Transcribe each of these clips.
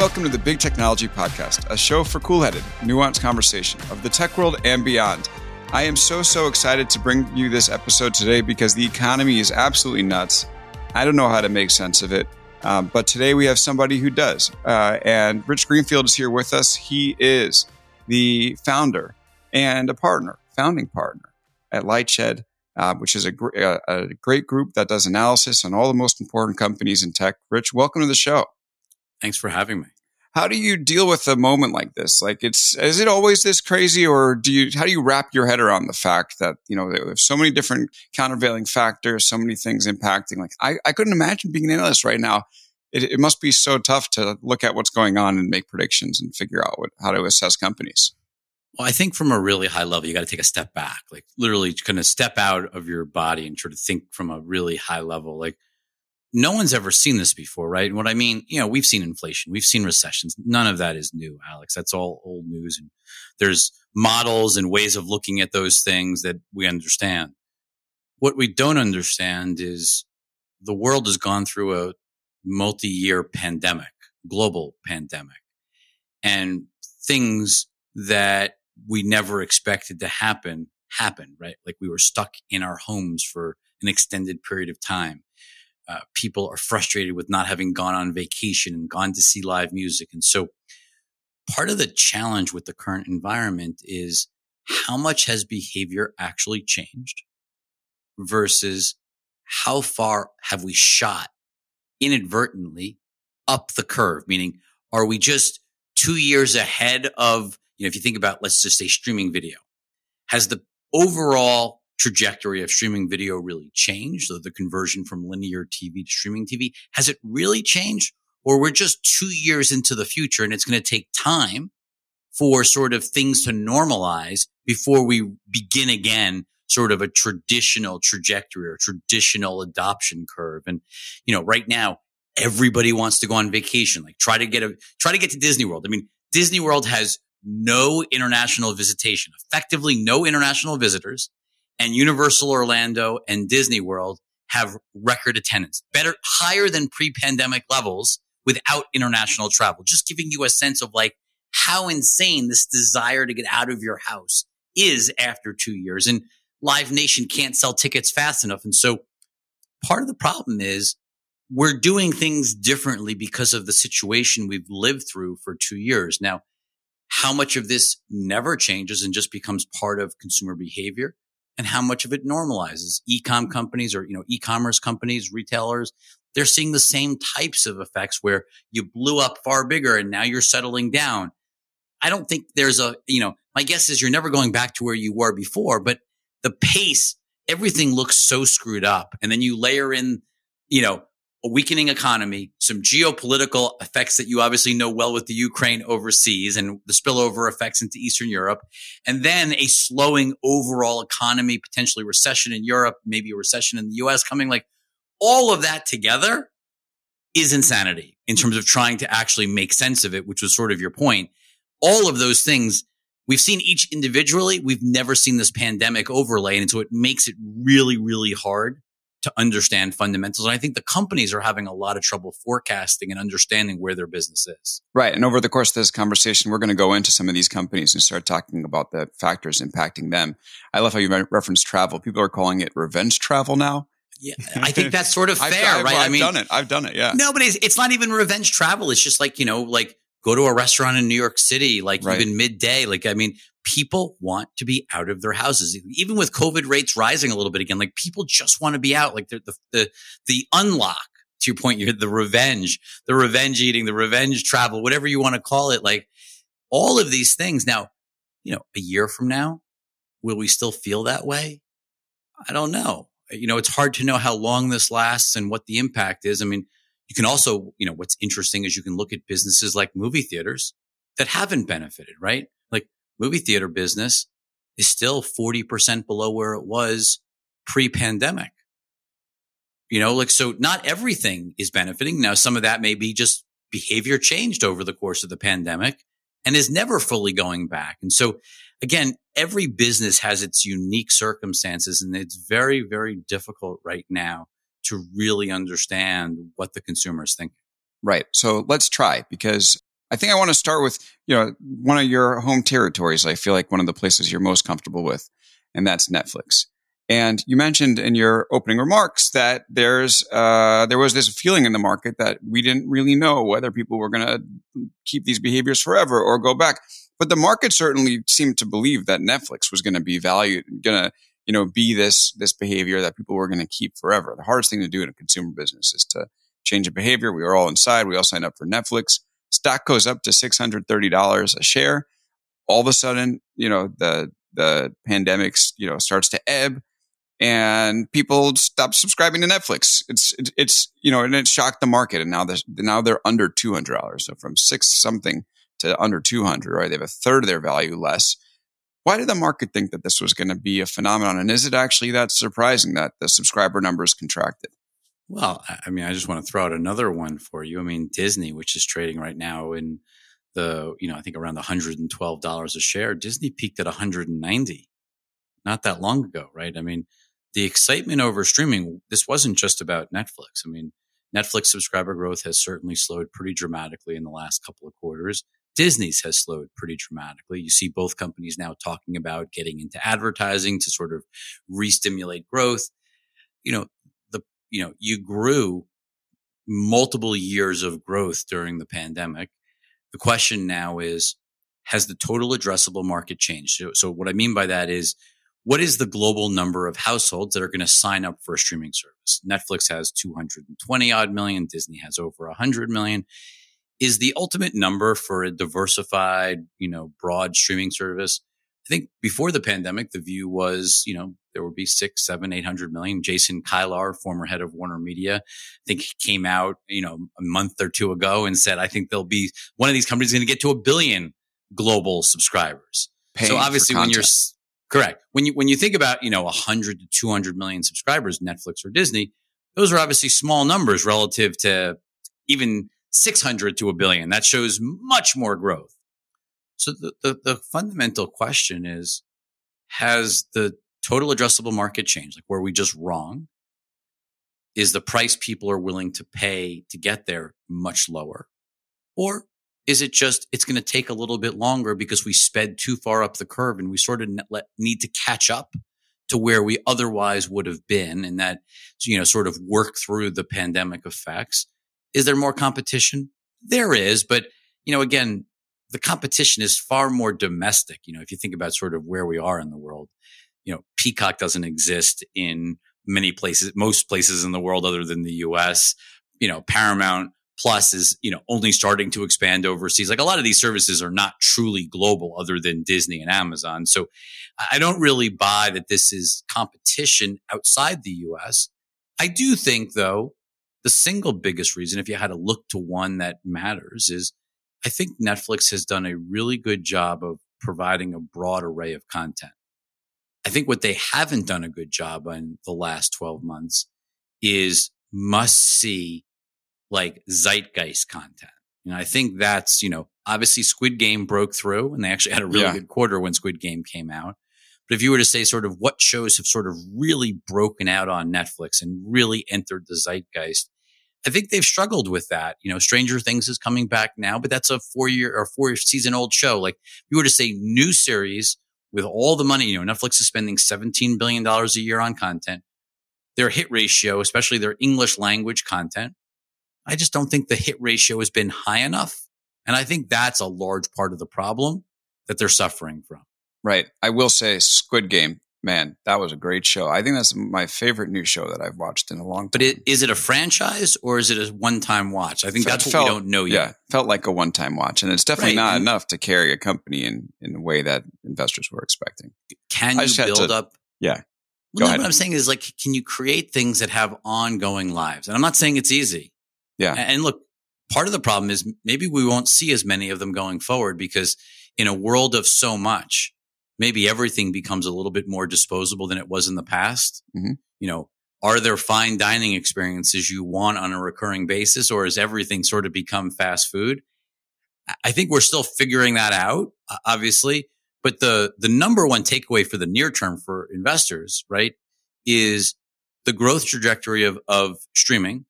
Welcome to the Big Technology Podcast, a show for cool headed, nuanced conversation of the tech world and beyond. I am so, so excited to bring you this episode today because the economy is absolutely nuts. I don't know how to make sense of it, um, but today we have somebody who does. Uh, and Rich Greenfield is here with us. He is the founder and a partner, founding partner at Lightshed, uh, which is a, gr- a, a great group that does analysis on all the most important companies in tech. Rich, welcome to the show. Thanks for having me. How do you deal with a moment like this? Like it's is it always this crazy or do you how do you wrap your head around the fact that, you know, there are so many different countervailing factors, so many things impacting. Like I, I couldn't imagine being an analyst right now. It, it must be so tough to look at what's going on and make predictions and figure out what, how to assess companies. Well, I think from a really high level, you got to take a step back, like literally kind of step out of your body and sort of think from a really high level. Like no one's ever seen this before, right? And what I mean, you know, we've seen inflation, we've seen recessions. None of that is new, Alex. That's all old news. And there's models and ways of looking at those things that we understand. What we don't understand is the world has gone through a multi-year pandemic, global pandemic, and things that we never expected to happen happened, right? Like we were stuck in our homes for an extended period of time uh, people are frustrated with not having gone on vacation and gone to see live music. And so part of the challenge with the current environment is how much has behavior actually changed versus how far have we shot inadvertently up the curve? Meaning, are we just two years ahead of, you know, if you think about, let's just say streaming video, has the overall trajectory of streaming video really changed? The conversion from linear TV to streaming TV, has it really changed? Or we're just two years into the future and it's going to take time for sort of things to normalize before we begin again sort of a traditional trajectory or traditional adoption curve. And, you know, right now, everybody wants to go on vacation. Like try to get a, try to get to Disney World. I mean, Disney World has no international visitation, effectively no international visitors and Universal Orlando and Disney World have record attendance, better, higher than pre-pandemic levels without international travel. Just giving you a sense of like how insane this desire to get out of your house is after two years. And Live Nation can't sell tickets fast enough. And so part of the problem is we're doing things differently because of the situation we've lived through for two years. Now, how much of this never changes and just becomes part of consumer behavior? And how much of it normalizes. Ecom mm-hmm. companies or, you know, e-commerce companies, retailers, they're seeing the same types of effects where you blew up far bigger and now you're settling down. I don't think there's a, you know, my guess is you're never going back to where you were before, but the pace, everything looks so screwed up. And then you layer in, you know, a weakening economy, some geopolitical effects that you obviously know well with the Ukraine overseas and the spillover effects into Eastern Europe, and then a slowing overall economy, potentially recession in Europe, maybe a recession in the US coming like all of that together is insanity in terms of trying to actually make sense of it, which was sort of your point. All of those things we've seen each individually. We've never seen this pandemic overlay. And so it makes it really, really hard to understand fundamentals. And I think the companies are having a lot of trouble forecasting and understanding where their business is. Right. And over the course of this conversation, we're going to go into some of these companies and start talking about the factors impacting them. I love how you re- reference travel. People are calling it revenge travel now. Yeah, I think that's sort of fair, I've, I've, right? I've I mean, done it. I've done it. Yeah. No, but it's, it's not even revenge travel. It's just like, you know, like go to a restaurant in New York City, like right. even midday. Like, I mean, people want to be out of their houses. Even with COVID rates rising a little bit again, like people just want to be out. Like the, the, the, unlock to your point, you the revenge, the revenge eating, the revenge travel, whatever you want to call it. Like all of these things. Now, you know, a year from now, will we still feel that way? I don't know. You know, it's hard to know how long this lasts and what the impact is. I mean, you can also, you know, what's interesting is you can look at businesses like movie theaters that haven't benefited, right? Movie theater business is still 40% below where it was pre pandemic. You know, like, so not everything is benefiting. Now, some of that may be just behavior changed over the course of the pandemic and is never fully going back. And so again, every business has its unique circumstances and it's very, very difficult right now to really understand what the consumer is thinking. Right. So let's try because I think I want to start with, you know, one of your home territories. I feel like one of the places you're most comfortable with, and that's Netflix. And you mentioned in your opening remarks that there's uh, there was this feeling in the market that we didn't really know whether people were going to keep these behaviors forever or go back. But the market certainly seemed to believe that Netflix was going to be valued, going to you know be this this behavior that people were going to keep forever. The hardest thing to do in a consumer business is to change a behavior. We were all inside. We all signed up for Netflix. Stock goes up to six hundred thirty dollars a share. All of a sudden, you know the the pandemic, you know, starts to ebb and people stop subscribing to Netflix. It's, it's, you know, and it shocked the market. And now they're, now they're under $200. So from six something to under 200, right? They have a third of their value less. Why did the market think that this was going to be a phenomenon? And is it actually that surprising that the subscriber numbers contracted? Well, I mean, I just want to throw out another one for you. I mean, Disney, which is trading right now in the, you know, I think around $112 a share. Disney peaked at 190 not that long ago, right? I mean, the excitement over streaming, this wasn't just about Netflix. I mean, Netflix subscriber growth has certainly slowed pretty dramatically in the last couple of quarters. Disney's has slowed pretty dramatically. You see both companies now talking about getting into advertising to sort of re-stimulate growth. You know, you know, you grew multiple years of growth during the pandemic. The question now is, has the total addressable market changed? So, so what I mean by that is what is the global number of households that are going to sign up for a streaming service? Netflix has 220 odd million. Disney has over 100 million. Is the ultimate number for a diversified, you know, broad streaming service? I think before the pandemic, the view was, you know, there would be six, seven, eight hundred million. Jason Kilar, former head of Warner Media, I think came out, you know, a month or two ago and said, I think there'll be one of these companies going to get to a billion global subscribers. Paying so obviously when you're Correct. When you when you think about you know 100 to 200 million subscribers, Netflix or Disney, those are obviously small numbers relative to even 600 to a billion. That shows much more growth. So the, the, the fundamental question is, has the total addressable market change? Like, were we just wrong? Is the price people are willing to pay to get there much lower? Or is it just, it's going to take a little bit longer because we sped too far up the curve and we sort of need to catch up to where we otherwise would have been and that, you know, sort of work through the pandemic effects. Is there more competition? There is, but, you know, again, the competition is far more domestic. You know, if you think about sort of where we are in the world, you know, Peacock doesn't exist in many places, most places in the world other than the US. You know, Paramount Plus is, you know, only starting to expand overseas. Like a lot of these services are not truly global other than Disney and Amazon. So I don't really buy that this is competition outside the US. I do think though, the single biggest reason, if you had to look to one that matters is I think Netflix has done a really good job of providing a broad array of content. I think what they haven't done a good job on the last 12 months is must see like zeitgeist content. Know, I think that's, you know, obviously Squid Game broke through and they actually had a really yeah. good quarter when Squid Game came out. But if you were to say sort of what shows have sort of really broken out on Netflix and really entered the zeitgeist, I think they've struggled with that. You know, Stranger Things is coming back now, but that's a four year or four season old show. Like if you were to say new series with all the money, you know, Netflix is spending $17 billion a year on content. Their hit ratio, especially their English language content, I just don't think the hit ratio has been high enough. And I think that's a large part of the problem that they're suffering from. Right. I will say Squid Game, man, that was a great show. I think that's my favorite new show that I've watched in a long time. But it, is it a franchise or is it a one time watch? I think that's what felt, we don't know yet. Yeah, felt like a one time watch. And it's definitely right. not and enough to carry a company in, in the way that investors were expecting. Can you build to, up? Yeah. Well, no, what I'm saying is like, can you create things that have ongoing lives? And I'm not saying it's easy. Yeah. And look, part of the problem is maybe we won't see as many of them going forward because in a world of so much, maybe everything becomes a little bit more disposable than it was in the past. Mm-hmm. You know, are there fine dining experiences you want on a recurring basis or has everything sort of become fast food? I think we're still figuring that out, obviously. But the, the number one takeaway for the near term for investors, right, is the growth trajectory of, of streaming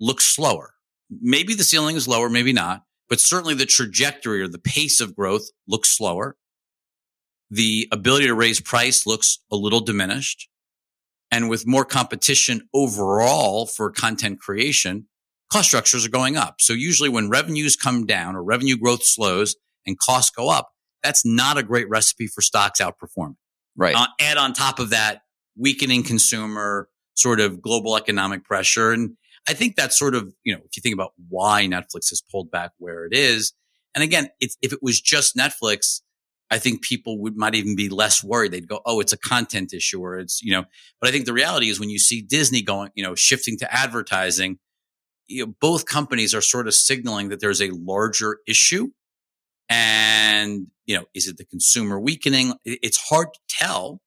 looks slower. Maybe the ceiling is lower, maybe not, but certainly the trajectory or the pace of growth looks slower. The ability to raise price looks a little diminished. And with more competition overall for content creation, cost structures are going up. So usually when revenues come down or revenue growth slows and costs go up, that's not a great recipe for stocks outperforming. Right. Uh, add on top of that weakening consumer sort of global economic pressure. And I think that's sort of, you know, if you think about why Netflix has pulled back where it is. And again, if it was just Netflix, I think people would might even be less worried. They'd go, "Oh, it's a content issue," or it's you know. But I think the reality is when you see Disney going, you know, shifting to advertising, you know, both companies are sort of signaling that there's a larger issue and, you know, is it the consumer weakening? It's hard to tell,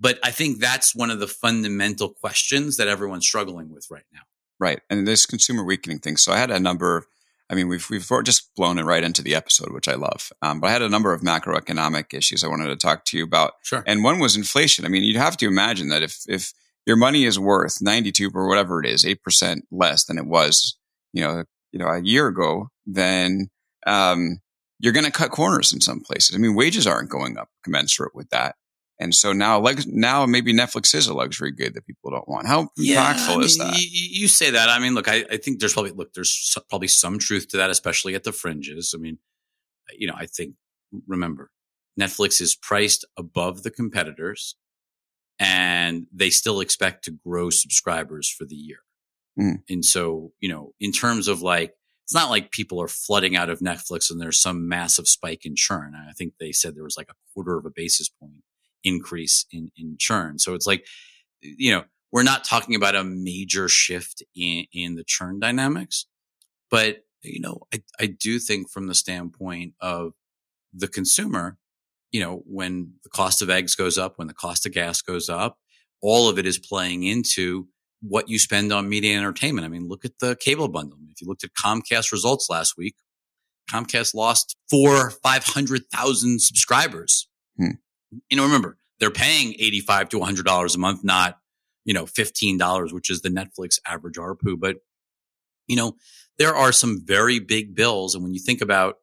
but I think that's one of the fundamental questions that everyone's struggling with right now. Right. And this consumer weakening thing. So I had a number I mean, we've we've just blown it right into the episode, which I love. Um, but I had a number of macroeconomic issues I wanted to talk to you about. Sure. And one was inflation. I mean, you'd have to imagine that if if your money is worth ninety two or whatever it is, eight percent less than it was, you know, you know, a year ago, then um, you're going to cut corners in some places. I mean, wages aren't going up commensurate with that. And so now, like now, maybe Netflix is a luxury good that people don't want. How yeah, impactful I mean, is that? You, you, say that. I mean, look, I, I, think there's probably look, there's probably some truth to that, especially at the fringes. I mean, you know, I think remember Netflix is priced above the competitors, and they still expect to grow subscribers for the year. Mm. And so, you know, in terms of like it's not like people are flooding out of Netflix and there's some massive spike in churn. I think they said there was like a quarter of a basis point increase in, in churn. So it's like, you know, we're not talking about a major shift in, in the churn dynamics, but you know, I, I do think from the standpoint of the consumer, you know, when the cost of eggs goes up, when the cost of gas goes up, all of it is playing into what you spend on media entertainment. I mean, look at the cable bundle. If you looked at Comcast results last week, Comcast lost four, 500,000 subscribers. Hmm. You know, remember, they're paying 85 to $100 a month, not, you know, $15, which is the Netflix average ARPU. But, you know, there are some very big bills. And when you think about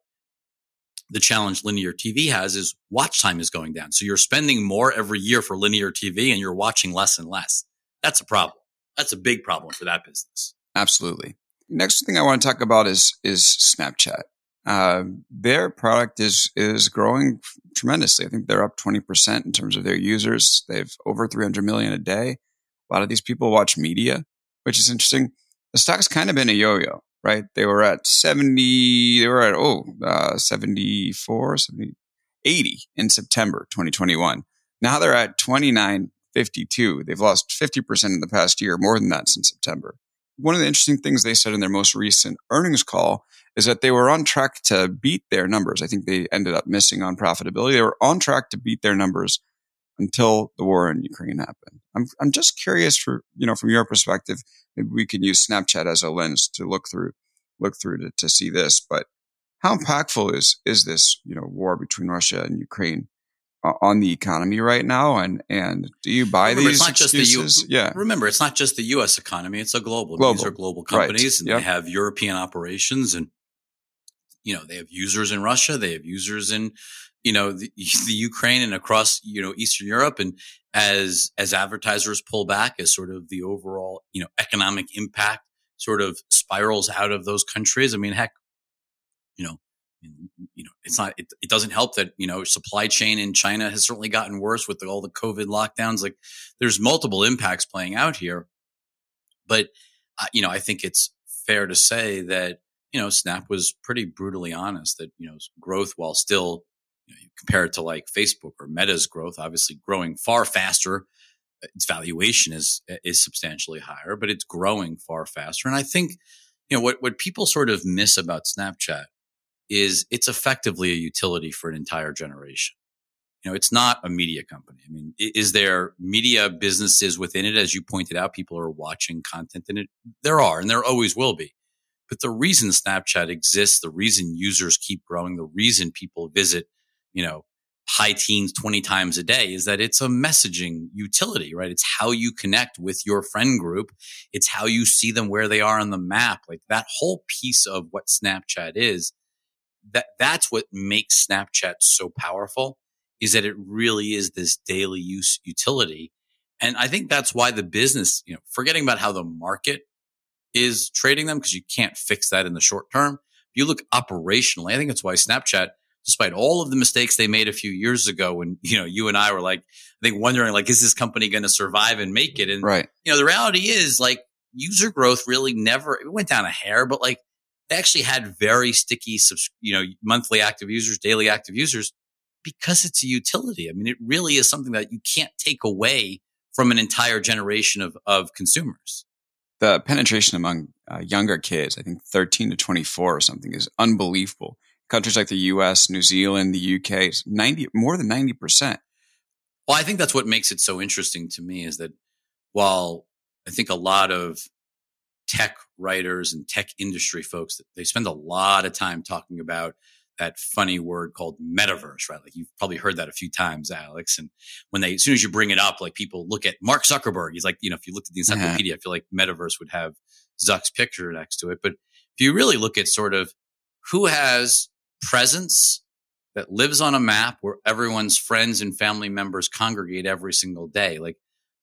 the challenge linear TV has is watch time is going down. So you're spending more every year for linear TV and you're watching less and less. That's a problem. That's a big problem for that business. Absolutely. Next thing I want to talk about is is Snapchat. Uh, their product is is growing tremendously. I think they're up twenty percent in terms of their users. They've over three hundred million a day. A lot of these people watch media, which is interesting. The stock's kind of been a yo-yo, right? They were at 70, they were at, oh, uh, 74, 70, 80 in September 2021. Now they're at twenty nine fifty two. They've lost 50% in the past year, more than that since September. One of the interesting things they said in their most recent earnings call is that they were on track to beat their numbers. I think they ended up missing on profitability. They were on track to beat their numbers until the war in Ukraine happened. I'm, I'm just curious for, you know, from your perspective, maybe we can use Snapchat as a lens to look through, look through to, to see this, but how impactful is, is this, you know, war between Russia and Ukraine on the economy right now and and do you buy remember, these it's not excuses? Just the U- yeah remember it's not just the US economy it's a global, global. these are global companies right. and yep. they have European operations and you know they have users in Russia they have users in you know the, the Ukraine and across you know Eastern Europe and as as advertisers pull back as sort of the overall you know economic impact sort of spirals out of those countries I mean heck you know you know, it's not, it, it, doesn't help that, you know, supply chain in China has certainly gotten worse with the, all the COVID lockdowns. Like there's multiple impacts playing out here. But, uh, you know, I think it's fair to say that, you know, Snap was pretty brutally honest that, you know, growth while still, you know, to like Facebook or Meta's growth, obviously growing far faster its valuation is is substantially higher, but it's growing far faster. And I think you know what what people sort of miss about Snapchat is it's effectively a utility for an entire generation. You know, it's not a media company. I mean, is there media businesses within it? As you pointed out, people are watching content in it. There are, and there always will be. But the reason Snapchat exists, the reason users keep growing, the reason people visit, you know, high teens 20 times a day is that it's a messaging utility, right? It's how you connect with your friend group. It's how you see them where they are on the map. Like that whole piece of what Snapchat is, that that's what makes Snapchat so powerful is that it really is this daily use utility. And I think that's why the business, you know, forgetting about how the market is trading them because you can't fix that in the short term. If you look operationally, I think that's why Snapchat despite all of the mistakes they made a few years ago when, you know, you and I were like, I think wondering like, is this company going to survive and make it? And, right. you know, the reality is like user growth really never, it went down a hair, but like they actually had very sticky, you know, monthly active users, daily active users because it's a utility. I mean, it really is something that you can't take away from an entire generation of, of consumers. The penetration among uh, younger kids, I think 13 to 24 or something is unbelievable countries like the US, New Zealand, the UK, is 90, more than 90%. Well, I think that's what makes it so interesting to me is that while I think a lot of tech writers and tech industry folks, that they spend a lot of time talking about that funny word called metaverse, right? Like you've probably heard that a few times, Alex. And when they, as soon as you bring it up, like people look at Mark Zuckerberg, he's like, you know, if you looked at the uh-huh. encyclopedia, I feel like metaverse would have Zuck's picture next to it. But if you really look at sort of who has presence that lives on a map where everyone's friends and family members congregate every single day. Like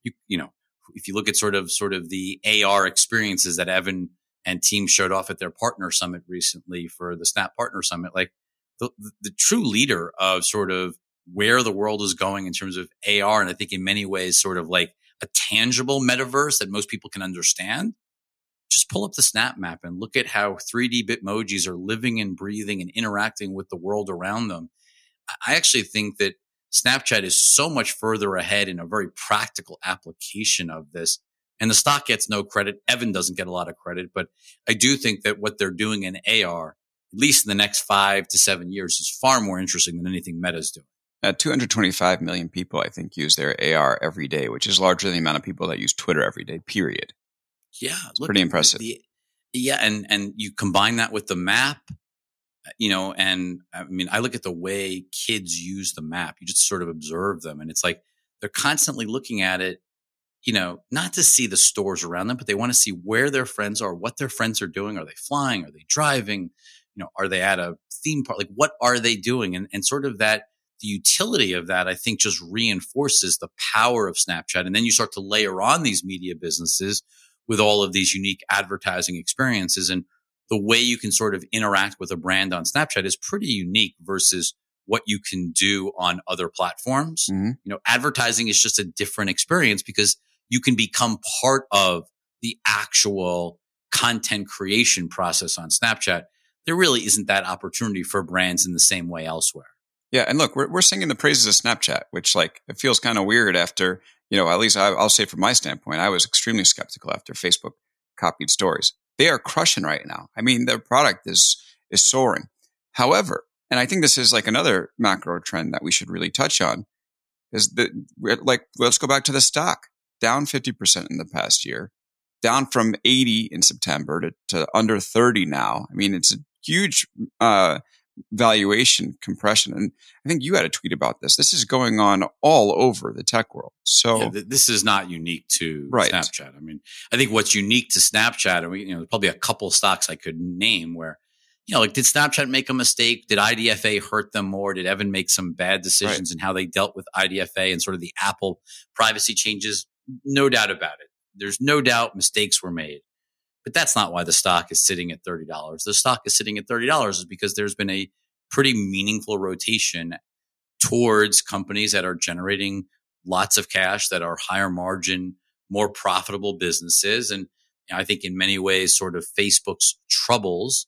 you, you know, if you look at sort of, sort of the AR experiences that Evan and team showed off at their partner summit recently for the Snap partner summit, like the, the, true leader of sort of where the world is going in terms of AR. And I think in many ways, sort of like a tangible metaverse that most people can understand just pull up the snap map and look at how 3D Bitmojis are living and breathing and interacting with the world around them. I actually think that Snapchat is so much further ahead in a very practical application of this. And the stock gets no credit. Evan doesn't get a lot of credit, but I do think that what they're doing in AR, at least in the next five to seven years, is far more interesting than anything Meta's doing. Uh, 225 million people, I think, use their AR every day, which is larger than the amount of people that use Twitter every day, period. Yeah, it's pretty impressive. The, yeah, and and you combine that with the map, you know, and I mean, I look at the way kids use the map. You just sort of observe them, and it's like they're constantly looking at it. You know, not to see the stores around them, but they want to see where their friends are, what their friends are doing. Are they flying? Are they driving? You know, are they at a theme park? Like, what are they doing? And and sort of that the utility of that, I think, just reinforces the power of Snapchat. And then you start to layer on these media businesses with all of these unique advertising experiences. And the way you can sort of interact with a brand on Snapchat is pretty unique versus what you can do on other platforms. Mm-hmm. You know, advertising is just a different experience because you can become part of the actual content creation process on Snapchat. There really isn't that opportunity for brands in the same way elsewhere. Yeah, and look, we're we're singing the praises of Snapchat, which like it feels kind of weird after you know, at least I, will say from my standpoint, I was extremely skeptical after Facebook copied stories. They are crushing right now. I mean, their product is is soaring. However, and I think this is like another macro trend that we should really touch on is that like let's go back to the stock down 50% in the past year down from 80 in september to, to under 30 now i mean it's a huge uh, valuation compression. And I think you had a tweet about this. This is going on all over the tech world. So yeah, th- this is not unique to right. Snapchat. I mean, I think what's unique to Snapchat, and we, you know, probably a couple stocks I could name where, you know, like did Snapchat make a mistake? Did IDFA hurt them more? Did Evan make some bad decisions right. in how they dealt with IDFA and sort of the Apple privacy changes? No doubt about it. There's no doubt mistakes were made. But that's not why the stock is sitting at $30. The stock is sitting at $30 is because there's been a pretty meaningful rotation towards companies that are generating lots of cash that are higher margin, more profitable businesses. And I think in many ways, sort of Facebook's troubles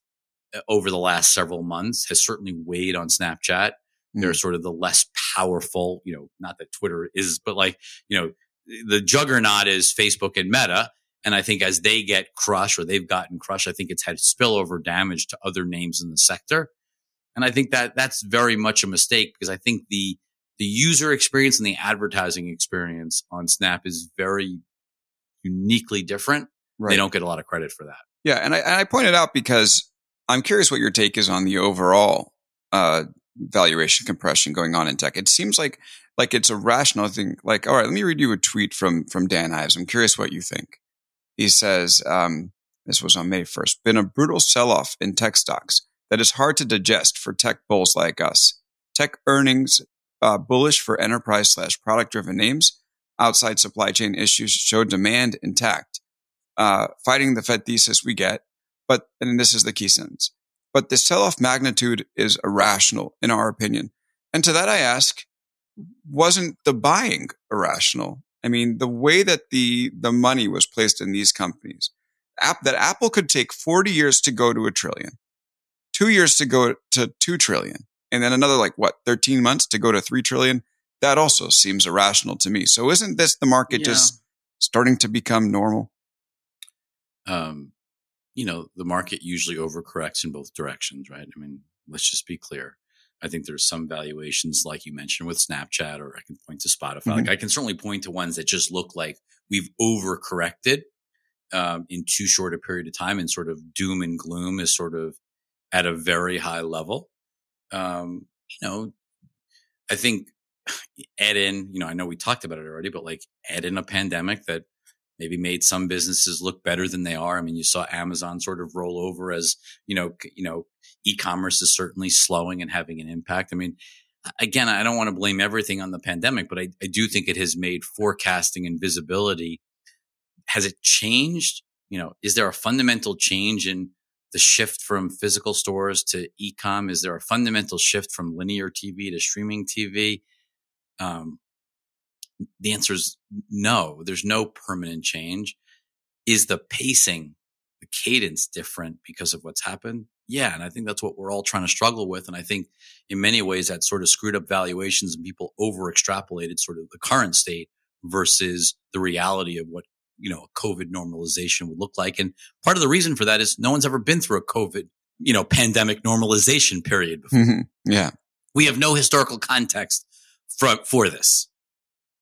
uh, over the last several months has certainly weighed on Snapchat. Mm. They're sort of the less powerful, you know, not that Twitter is, but like, you know, the juggernaut is Facebook and Meta. And I think as they get crushed or they've gotten crushed, I think it's had spillover damage to other names in the sector. And I think that that's very much a mistake because I think the, the user experience and the advertising experience on Snap is very uniquely different. Right. They don't get a lot of credit for that. Yeah. And I, and I pointed out because I'm curious what your take is on the overall, uh, valuation compression going on in tech. It seems like, like it's a rational thing. Like, all right, let me read you a tweet from, from Dan Ives. I'm curious what you think. He says, um, this was on May 1st, been a brutal sell off in tech stocks that is hard to digest for tech bulls like us. Tech earnings uh, bullish for enterprise slash product driven names. Outside supply chain issues show demand intact. Uh, fighting the Fed thesis we get, but, and this is the key sentence, but the sell off magnitude is irrational in our opinion. And to that I ask, wasn't the buying irrational? I mean, the way that the, the money was placed in these companies, app, that Apple could take 40 years to go to a trillion, two years to go to 2 trillion, and then another like what, 13 months to go to 3 trillion. That also seems irrational to me. So isn't this the market yeah. just starting to become normal? Um, you know, the market usually overcorrects in both directions, right? I mean, let's just be clear. I think there's some valuations, like you mentioned with Snapchat, or I can point to Spotify. Mm-hmm. Like I can certainly point to ones that just look like we've overcorrected um, in too short a period of time, and sort of doom and gloom is sort of at a very high level. Um, you know, I think add in, you know, I know we talked about it already, but like add in a pandemic that maybe made some businesses look better than they are. I mean, you saw Amazon sort of roll over as, you know, you know, e-commerce is certainly slowing and having an impact. I mean, again, I don't want to blame everything on the pandemic, but I, I do think it has made forecasting and visibility. Has it changed? You know, is there a fundamental change in the shift from physical stores to e-com? Is there a fundamental shift from linear TV to streaming TV? Um, the answer is no. There's no permanent change. Is the pacing, the cadence different because of what's happened? Yeah. And I think that's what we're all trying to struggle with. And I think in many ways that sort of screwed up valuations and people over extrapolated sort of the current state versus the reality of what, you know, a COVID normalization would look like. And part of the reason for that is no one's ever been through a COVID, you know, pandemic normalization period before. Mm-hmm. Yeah. We have no historical context for, for this.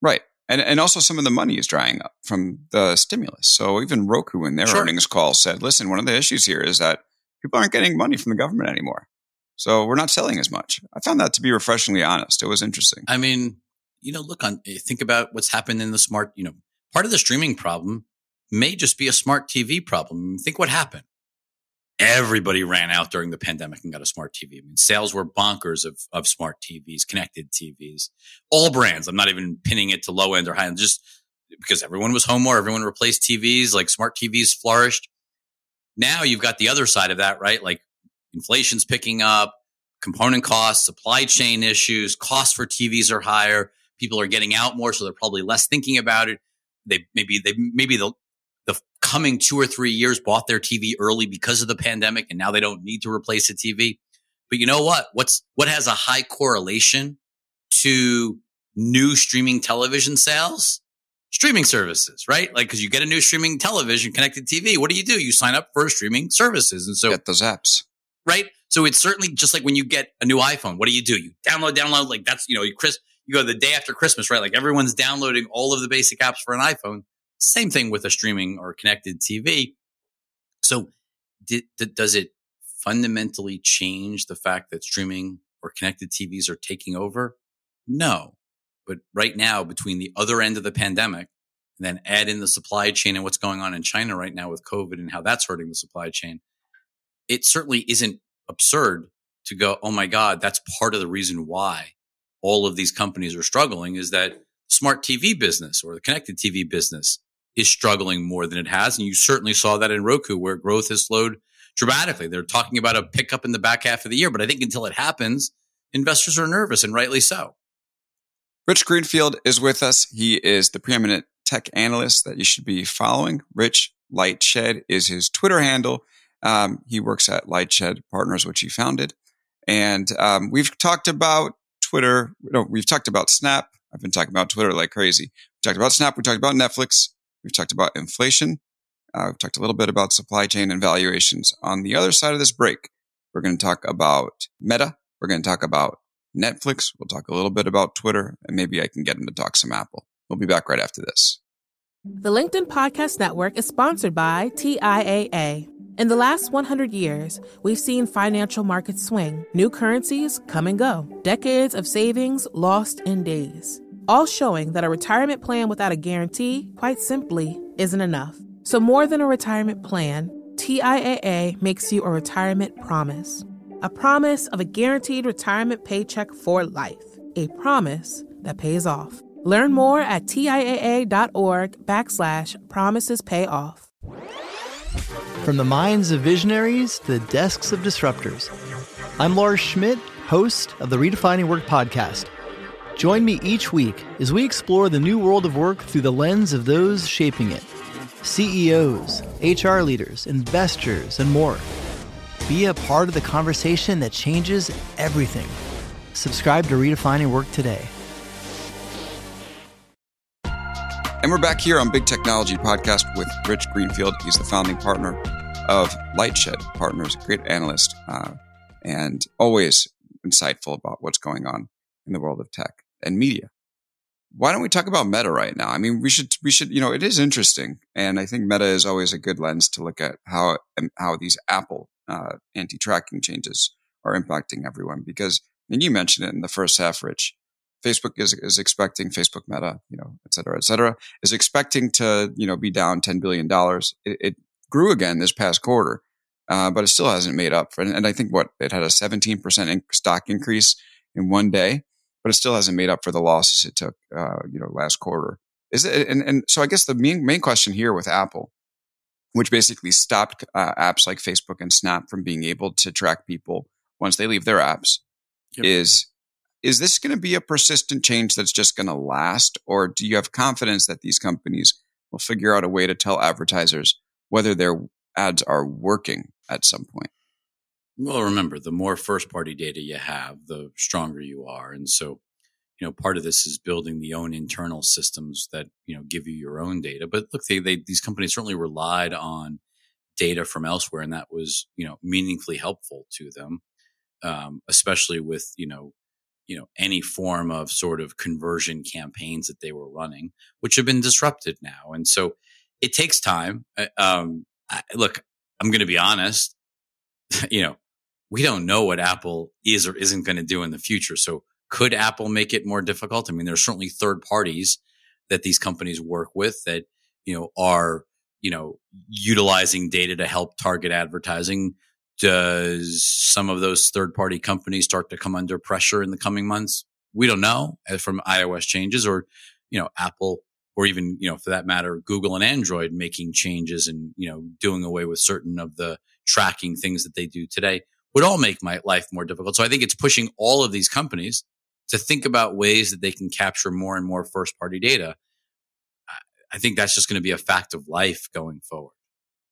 Right. And, and also some of the money is drying up from the stimulus. So even Roku in their sure. earnings call said, listen, one of the issues here is that people aren't getting money from the government anymore. So we're not selling as much. I found that to be refreshingly honest. It was interesting. I mean, you know, look on, think about what's happened in the smart, you know, part of the streaming problem may just be a smart TV problem. Think what happened everybody ran out during the pandemic and got a smart TV. I mean, sales were bonkers of, of smart TVs, connected TVs, all brands. I'm not even pinning it to low end or high end, just because everyone was home more, everyone replaced TVs, like smart TVs flourished. Now you've got the other side of that, right? Like inflation's picking up, component costs, supply chain issues, costs for TVs are higher. People are getting out more, so they're probably less thinking about it. They maybe they maybe the the coming two or three years bought their TV early because of the pandemic and now they don't need to replace a TV. But you know what? What's, what has a high correlation to new streaming television sales? Streaming services, right? Like, cause you get a new streaming television connected TV. What do you do? You sign up for streaming services. And so get those apps, right? So it's certainly just like when you get a new iPhone, what do you do? You download, download, like that's, you know, you Chris, you go the day after Christmas, right? Like everyone's downloading all of the basic apps for an iPhone. Same thing with a streaming or connected TV. So did, does it fundamentally change the fact that streaming or connected TVs are taking over? No. But right now, between the other end of the pandemic and then add in the supply chain and what's going on in China right now with COVID and how that's hurting the supply chain, it certainly isn't absurd to go, oh my God, that's part of the reason why all of these companies are struggling is that smart TV business or the connected TV business is struggling more than it has. And you certainly saw that in Roku where growth has slowed dramatically. They're talking about a pickup in the back half of the year, but I think until it happens, investors are nervous and rightly so. Rich Greenfield is with us. He is the preeminent tech analyst that you should be following. Rich Lightshed is his Twitter handle. Um, he works at Lightshed Partners, which he founded. And um, we've talked about Twitter. No, we've talked about Snap. I've been talking about Twitter like crazy. We talked about Snap. We talked about Netflix. We've talked about inflation. Uh, we've talked a little bit about supply chain and valuations. On the other side of this break, we're going to talk about Meta. We're going to talk about Netflix. We'll talk a little bit about Twitter, and maybe I can get him to talk some Apple. We'll be back right after this. The LinkedIn Podcast Network is sponsored by TIAA. In the last 100 years, we've seen financial markets swing, new currencies come and go, decades of savings lost in days, all showing that a retirement plan without a guarantee, quite simply, isn't enough. So, more than a retirement plan, TIAA makes you a retirement promise a promise of a guaranteed retirement paycheck for life, a promise that pays off. Learn more at TIAA.org backslash promises pay off. From the minds of visionaries to the desks of disruptors, I'm Lars Schmidt, host of the Redefining Work podcast. Join me each week as we explore the new world of work through the lens of those shaping it CEOs, HR leaders, investors, and more. Be a part of the conversation that changes everything. Subscribe to Redefining Work today. And we're back here on Big Technology Podcast with Rich Greenfield. He's the founding partner of Lightshed Partners, great analyst, uh, and always insightful about what's going on in the world of tech and media. Why don't we talk about Meta right now? I mean, we should, we should, you know, it is interesting. And I think Meta is always a good lens to look at how, how these Apple uh, anti-tracking changes are impacting everyone because, and you mentioned it in the first half, Rich, Facebook is, is expecting Facebook Meta, you know, et cetera, et cetera, is expecting to, you know, be down $10 billion. It, it grew again this past quarter, uh, but it still hasn't made up for, and I think what it had a 17% in stock increase in one day, but it still hasn't made up for the losses it took, uh, you know, last quarter. Is it, and, and so I guess the main, main question here with Apple which basically stopped uh, apps like Facebook and Snap from being able to track people once they leave their apps. Yep. Is is this going to be a persistent change that's just going to last, or do you have confidence that these companies will figure out a way to tell advertisers whether their ads are working at some point? Well, remember, the more first party data you have, the stronger you are. And so you know, part of this is building the own internal systems that, you know, give you your own data. But look, they, they, these companies certainly relied on data from elsewhere and that was, you know, meaningfully helpful to them. Um, especially with, you know, you know, any form of sort of conversion campaigns that they were running, which have been disrupted now. And so it takes time. Um, I, look, I'm going to be honest, you know, we don't know what Apple is or isn't going to do in the future. So could Apple make it more difficult? I mean, there's certainly third parties that these companies work with that, you know, are, you know, utilizing data to help target advertising. Does some of those third party companies start to come under pressure in the coming months? We don't know uh, from iOS changes or, you know, Apple or even, you know, for that matter, Google and Android making changes and, you know, doing away with certain of the tracking things that they do today would all make my life more difficult. So I think it's pushing all of these companies to think about ways that they can capture more and more first party data. I think that's just going to be a fact of life going forward.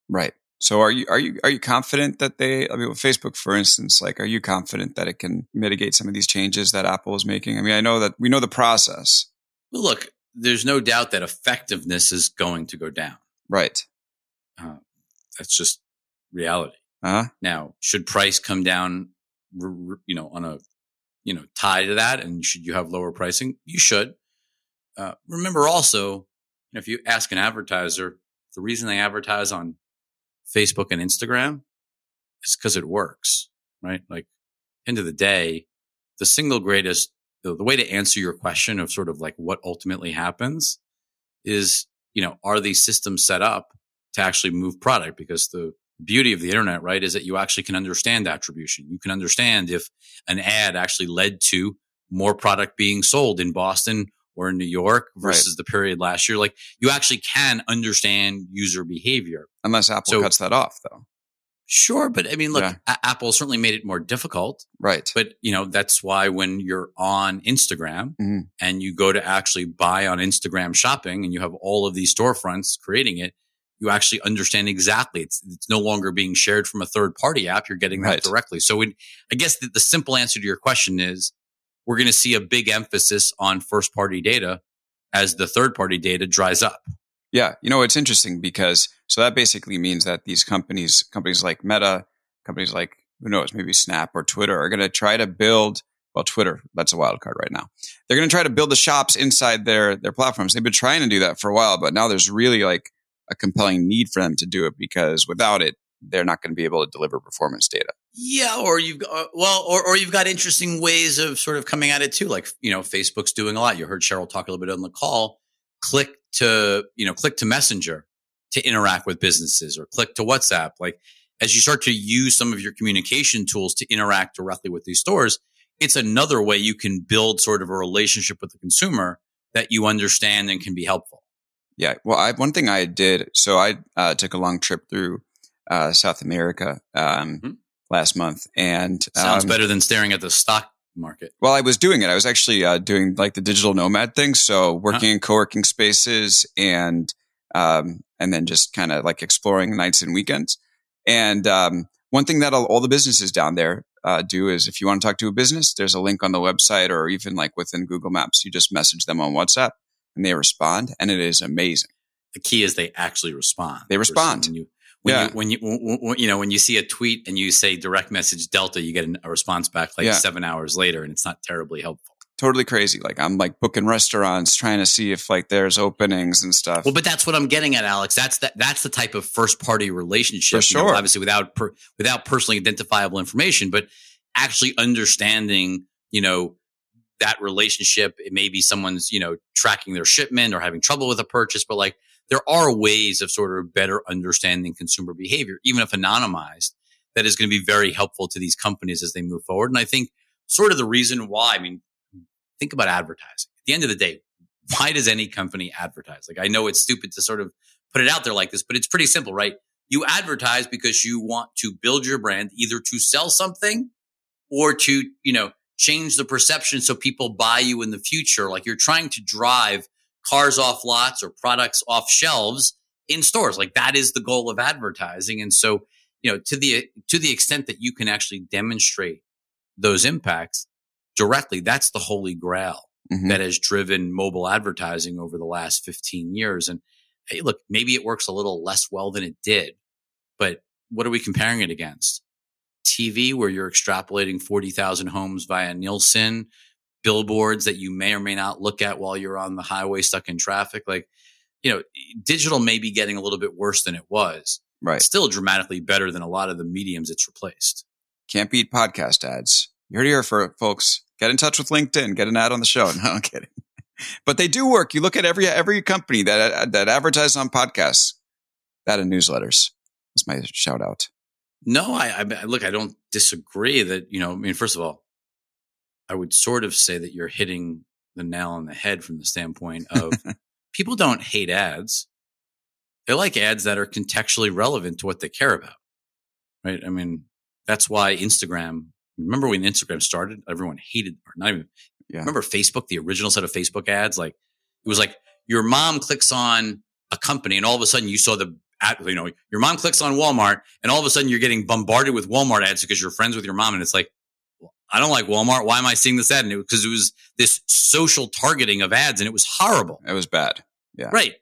Right. So are you are you are you confident that they I mean with Facebook for instance like are you confident that it can mitigate some of these changes that Apple is making? I mean I know that we know the process. Well look, there's no doubt that effectiveness is going to go down. Right. Uh, that's just reality. Uh-huh. Now, should price come down you know on a you know, tie to that? And should you have lower pricing? You should. Uh, remember also, if you ask an advertiser, the reason they advertise on Facebook and Instagram is because it works, right? Like, end of the day, the single greatest, the, the way to answer your question of sort of like what ultimately happens is, you know, are these systems set up to actually move product? Because the beauty of the internet, right, is that you actually can understand attribution. You can understand if an ad actually led to more product being sold in Boston or in New York versus right. the period last year. Like you actually can understand user behavior. Unless Apple so, cuts that off though. Sure, but I mean, look, yeah. A- Apple certainly made it more difficult. Right. But, you know, that's why when you're on Instagram mm-hmm. and you go to actually buy on Instagram shopping and you have all of these storefronts creating it, you actually understand exactly. It's, it's no longer being shared from a third party app. You're getting that directly. So I guess the, the simple answer to your question is we're going to see a big emphasis on first party data as the third party data dries up. Yeah, you know it's interesting because so that basically means that these companies, companies like Meta, companies like who knows, maybe Snap or Twitter, are going to try to build. Well, Twitter, that's a wild card right now. They're going to try to build the shops inside their their platforms. They've been trying to do that for a while, but now there's really like a compelling need for them to do it because without it, they're not going to be able to deliver performance data. Yeah, or you've got, uh, well, or or you've got interesting ways of sort of coming at it too. Like you know, Facebook's doing a lot. You heard Sheryl talk a little bit on the call. Click to you know, click to Messenger to interact with businesses, or click to WhatsApp. Like as you start to use some of your communication tools to interact directly with these stores, it's another way you can build sort of a relationship with the consumer that you understand and can be helpful. Yeah. Well, I, one thing I did, so I uh, took a long trip through uh, South America um, mm-hmm. last month, and sounds um, better than staring at the stock market. Well, I was doing it. I was actually uh, doing like the digital nomad thing, so working huh. in co-working spaces and um, and then just kind of like exploring nights and weekends. And um, one thing that all, all, the businesses down there uh, do is if you want to talk to a business, there's a link on the website or even like within Google Maps. You just message them on WhatsApp and they respond, and it is amazing. The key is they actually respond. They respond. When you, when yeah. you, when you, when, you know, when you see a tweet and you say direct message Delta, you get a response back like yeah. seven hours later, and it's not terribly helpful. Totally crazy. Like I'm like booking restaurants, trying to see if like there's openings and stuff. Well, but that's what I'm getting at, Alex. That's that. That's the type of first party relationship. For sure. You know, obviously, without per, without personally identifiable information, but actually understanding, you know, that relationship. It may be someone's, you know, tracking their shipment or having trouble with a purchase, but like there are ways of sort of better understanding consumer behavior, even if anonymized, that is going to be very helpful to these companies as they move forward. And I think sort of the reason why, I mean, think about advertising. At the end of the day, why does any company advertise? Like, I know it's stupid to sort of put it out there like this, but it's pretty simple, right? You advertise because you want to build your brand either to sell something or to, you know, change the perception so people buy you in the future. Like you're trying to drive cars off lots or products off shelves in stores. Like that is the goal of advertising. And so, you know, to the, to the extent that you can actually demonstrate those impacts directly, that's the holy grail mm-hmm. that has driven mobile advertising over the last 15 years. And hey, look, maybe it works a little less well than it did, but what are we comparing it against? TV, where you're extrapolating 40,000 homes via Nielsen, billboards that you may or may not look at while you're on the highway stuck in traffic. Like, you know, digital may be getting a little bit worse than it was. Right. still dramatically better than a lot of the mediums it's replaced. Can't beat podcast ads. You heard it here for folks. Get in touch with LinkedIn. Get an ad on the show. No, I'm kidding. But they do work. You look at every every company that that advertises on podcasts, that and newsletters. That's my shout out. No, I, I look. I don't disagree that you know. I mean, first of all, I would sort of say that you're hitting the nail on the head from the standpoint of people don't hate ads. They like ads that are contextually relevant to what they care about. Right. I mean, that's why Instagram, remember when Instagram started, everyone hated, or not even, yeah. remember Facebook, the original set of Facebook ads? Like it was like your mom clicks on a company and all of a sudden you saw the at, you know, your mom clicks on Walmart and all of a sudden you're getting bombarded with Walmart ads because you're friends with your mom. And it's like, I don't like Walmart. Why am I seeing this ad? And because it, it was this social targeting of ads and it was horrible. It was bad. Yeah. Right.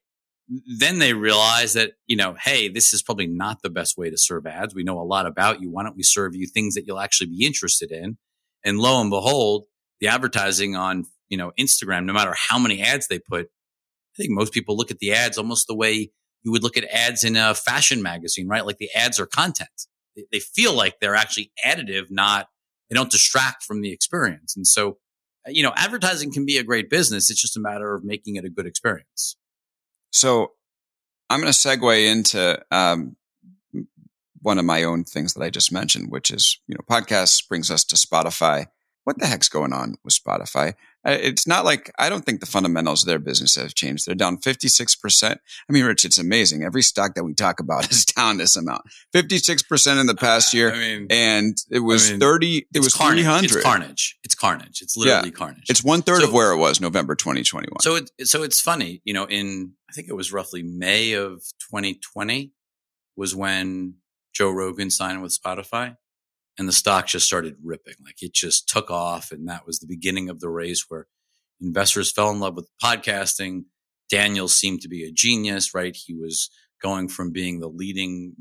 Then they realized that, you know, hey, this is probably not the best way to serve ads. We know a lot about you. Why don't we serve you things that you'll actually be interested in? And lo and behold, the advertising on, you know, Instagram, no matter how many ads they put, I think most people look at the ads almost the way you would look at ads in a fashion magazine, right? Like the ads are content. They feel like they're actually additive, not, they don't distract from the experience. And so, you know, advertising can be a great business. It's just a matter of making it a good experience. So I'm going to segue into um, one of my own things that I just mentioned, which is, you know, podcasts brings us to Spotify. What the heck's going on with Spotify? Uh, it's not like I don't think the fundamentals of their business have changed. They're down 56%. I mean, Rich, it's amazing. Every stock that we talk about is down this amount. 56% in the past year. I mean, and it was I mean, 30, it was carnage. 300. It's carnage. It's carnage. It's literally yeah. carnage. It's one third so, of where it was November 2021. So it, so it's funny, you know, in, I think it was roughly May of 2020 was when Joe Rogan signed with Spotify and the stock just started ripping. Like it just took off. And that was the beginning of the race where, investors fell in love with podcasting. Daniel seemed to be a genius, right? He was going from being the leading,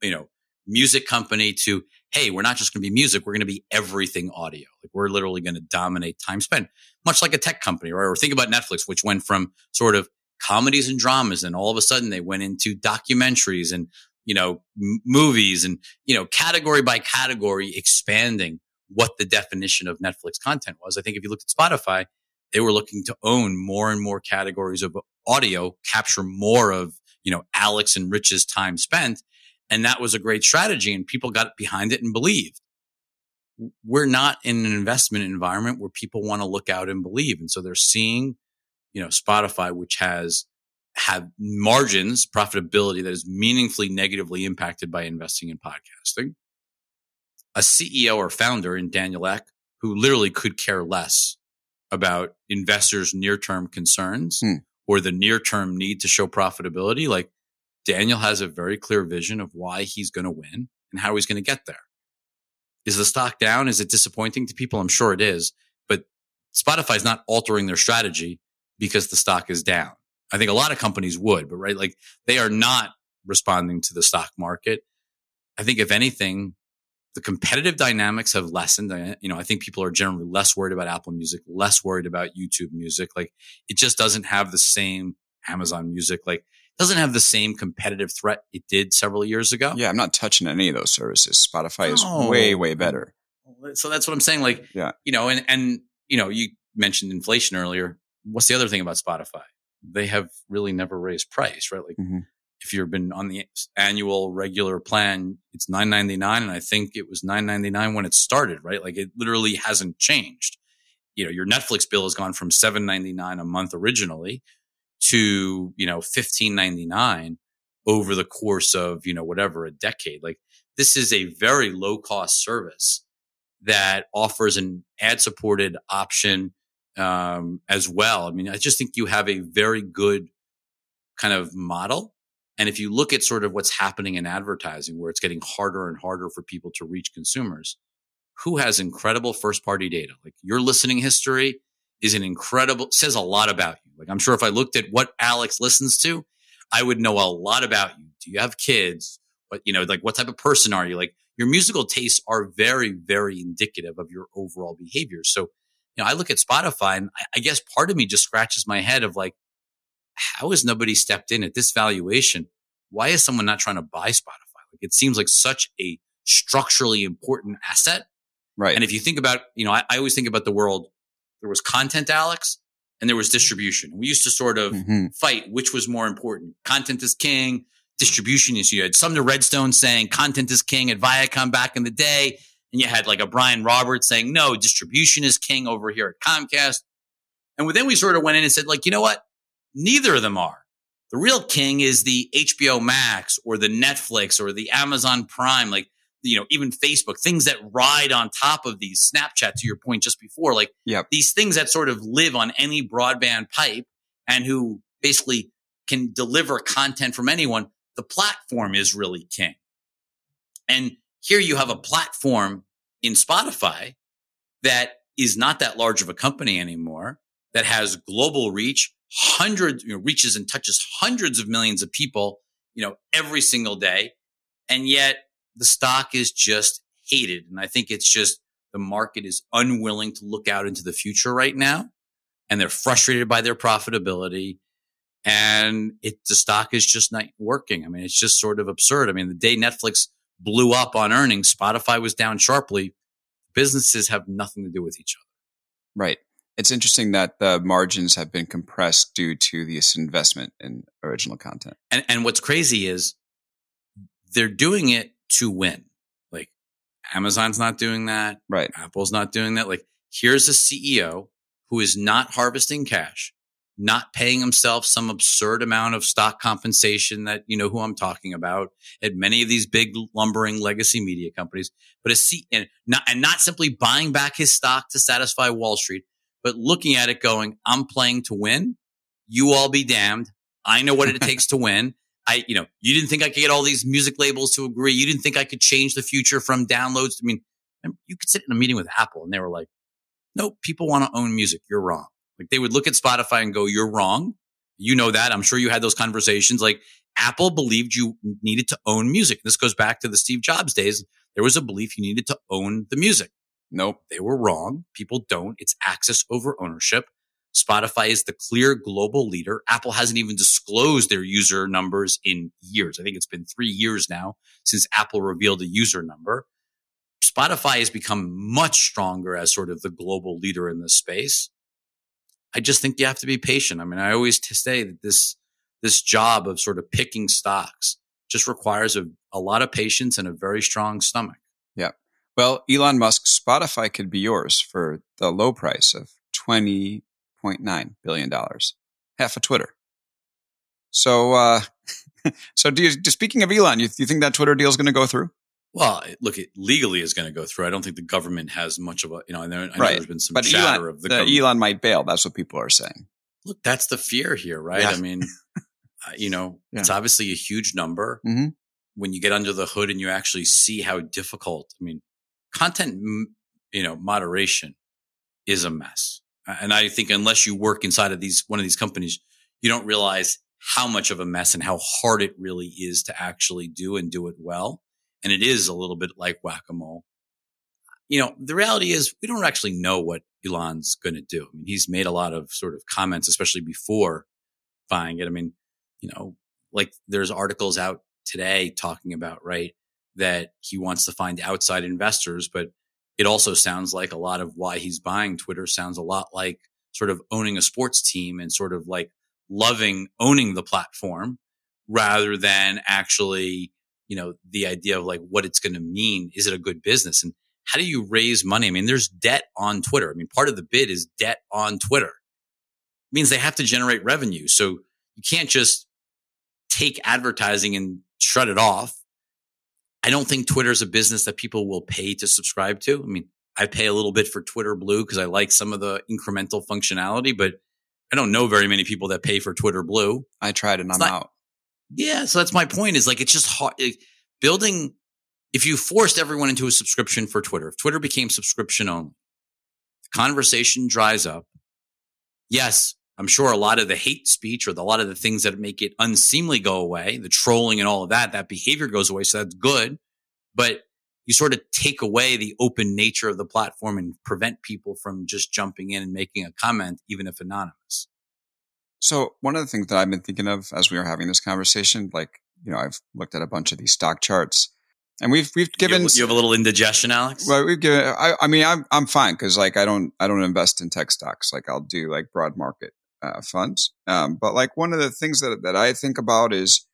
you know, music company to, hey, we're not just going to be music. We're going to be everything audio. Like we're literally going to dominate time spent, much like a tech company, right? Or think about Netflix, which went from sort of comedies and dramas and all of a sudden they went into documentaries and, you know, m- movies and, you know, category by category expanding what the definition of Netflix content was. I think if you looked at Spotify, they were looking to own more and more categories of audio, capture more of, you know, Alex and Rich's time spent. And that was a great strategy and people got behind it and believed. We're not in an investment environment where people want to look out and believe. And so they're seeing, you know, Spotify, which has have margins, profitability that is meaningfully negatively impacted by investing in podcasting. A CEO or founder in Daniel Ek, who literally could care less about investors' near term concerns hmm. or the near term need to show profitability. Like Daniel has a very clear vision of why he's going to win and how he's going to get there. Is the stock down? Is it disappointing to people? I'm sure it is, but Spotify's not altering their strategy because the stock is down. I think a lot of companies would, but right, like they are not responding to the stock market. I think if anything, the competitive dynamics have lessened. I, you know, I think people are generally less worried about Apple Music, less worried about YouTube Music. Like it just doesn't have the same Amazon Music. Like doesn't have the same competitive threat it did several years ago. Yeah, I'm not touching any of those services. Spotify is way, way better. So that's what I'm saying. Like, yeah. you know, and, and, you know, you mentioned inflation earlier. What's the other thing about Spotify? They have really never raised price, right? Like, mm-hmm. if you've been on the annual regular plan, it's 9.99, and I think it was 9.99 when it started, right? Like, it literally hasn't changed. You know, your Netflix bill has gone from 7.99 a month originally to, you know, 1599 over the course of, you know, whatever, a decade. Like this is a very low cost service that offers an ad supported option um, as well. I mean, I just think you have a very good kind of model. And if you look at sort of what's happening in advertising, where it's getting harder and harder for people to reach consumers, who has incredible first party data? Like your listening history is an incredible, says a lot about you. Like I'm sure if I looked at what Alex listens to, I would know a lot about you. Do you have kids? What, you know, like what type of person are you? Like your musical tastes are very, very indicative of your overall behavior. So, you know, I look at Spotify and I, I guess part of me just scratches my head of like, how has nobody stepped in at this valuation? Why is someone not trying to buy Spotify? Like it seems like such a structurally important asset. Right. And if you think about, you know, I, I always think about the world there was content, Alex, and there was distribution. We used to sort of mm-hmm. fight which was more important. Content is king, distribution is you had Sumner Redstone saying content is king at Viacom back in the day. And you had like a Brian Roberts saying, no, distribution is king over here at Comcast. And then we sort of went in and said, like, you know what? Neither of them are. The real king is the HBO Max or the Netflix or the Amazon Prime. Like you know, even Facebook, things that ride on top of these Snapchat to your point just before, like yep. these things that sort of live on any broadband pipe and who basically can deliver content from anyone. The platform is really king. And here you have a platform in Spotify that is not that large of a company anymore that has global reach, hundreds, you know, reaches and touches hundreds of millions of people, you know, every single day. And yet the stock is just hated. And I think it's just the market is unwilling to look out into the future right now. And they're frustrated by their profitability. And it, the stock is just not working. I mean, it's just sort of absurd. I mean, the day Netflix blew up on earnings, Spotify was down sharply. Businesses have nothing to do with each other. Right. It's interesting that the margins have been compressed due to this investment in original content. And, and what's crazy is they're doing it to win. Like Amazon's not doing that. Right. Apple's not doing that. Like here's a CEO who is not harvesting cash, not paying himself some absurd amount of stock compensation that, you know, who I'm talking about at many of these big lumbering legacy media companies, but a C and not, and not simply buying back his stock to satisfy Wall Street, but looking at it going, I'm playing to win. You all be damned. I know what it takes to win. I, you know, you didn't think I could get all these music labels to agree. You didn't think I could change the future from downloads. I mean, you could sit in a meeting with Apple and they were like, nope, people want to own music. You're wrong. Like they would look at Spotify and go, you're wrong. You know that. I'm sure you had those conversations. Like Apple believed you needed to own music. This goes back to the Steve Jobs days. There was a belief you needed to own the music. Nope. They were wrong. People don't. It's access over ownership. Spotify is the clear global leader. Apple hasn't even disclosed their user numbers in years. I think it's been three years now since Apple revealed a user number. Spotify has become much stronger as sort of the global leader in this space. I just think you have to be patient. I mean, I always say that this, this job of sort of picking stocks just requires a, a lot of patience and a very strong stomach. Yeah. Well, Elon Musk, Spotify could be yours for the low price of $20.9 billion, half of Twitter. So, uh, so do you, speaking of Elon, you, you think that Twitter deal is going to go through? Well, look, it legally is going to go through. I don't think the government has much of a, you know, I know, I know right. there's been some but chatter Elon, of the, the government. Elon might bail. That's what people are saying. Look, that's the fear here, right? Yeah. I mean, uh, you know, Yeah. it's obviously a huge number. Mhm. When you get under the hood and you actually see how difficult, I mean, content, you know, moderation is a mess. And I think unless you work inside of these, one of these companies, you don't realize how much of a mess and how hard it really is to actually do and do it well. And it is a little bit like whack-a-mole. You know, the reality is we don't actually know what Elon's going to do. I mean, he's made a lot of sort of comments, especially before buying it. I mean, you know, like there's articles out today talking about, right, that he wants to find outside investors, but it also sounds like a lot of why he's buying Twitter sounds a lot like sort of owning a sports team and sort of like loving owning the platform rather than actually, you know, the idea of like what it's going to mean. Is it a good business? And how do you raise money? I mean, there's debt on Twitter. I mean, part of the bid is debt on Twitter. It means they have to generate revenue. So you can't just take advertising and shut it off. I don't think Twitter is a business that people will pay to subscribe to. I mean, I pay a little bit for Twitter Blue because I like some of the incremental functionality, but I don't know very many people that pay for Twitter Blue. I tried and I'm not- out. Yeah. So that's my point is like, it's just hard it- eh, building. If you forced everyone into a subscription for Twitter, if Twitter became subscription only, the conversation dries up. Yes, I'm sure a lot of the hate speech or the, a lot of the things that make it unseemly go away, the trolling and all of that, that behavior goes away. So that's good. But you sort of take away the open nature of the platform and prevent people from just jumping in and making a comment, even if anonymous. So one of the things that I've been thinking of as we were having this conversation, like, you know, I've looked at a bunch of these stock charts and we've, we've given, you, have, you have a little indigestion, Alex? well, we've given, I, I mean, I'm, I'm fine. Cause like, I don't, I don't invest in tech stocks. Like I'll do like broad market, uh, funds. Um, but like one of the things that, that I think about is,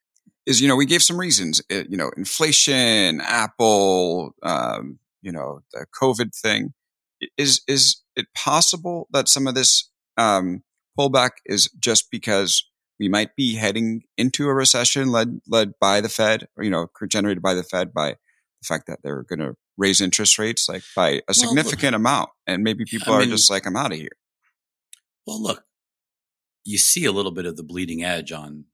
is, you know, we gave some reasons, it, you know, inflation, Apple, um, you know, the COVID thing. Is, is it possible that some of this, um, pullback is just because we might be heading into a recession led led by the Fed, or you know, generated by the Fed by the fact that they're going to raise interest rates like by a significant amount, and maybe people I are mean- just like, I'm out of here. Well, look, you see a little bit of the bleeding edge on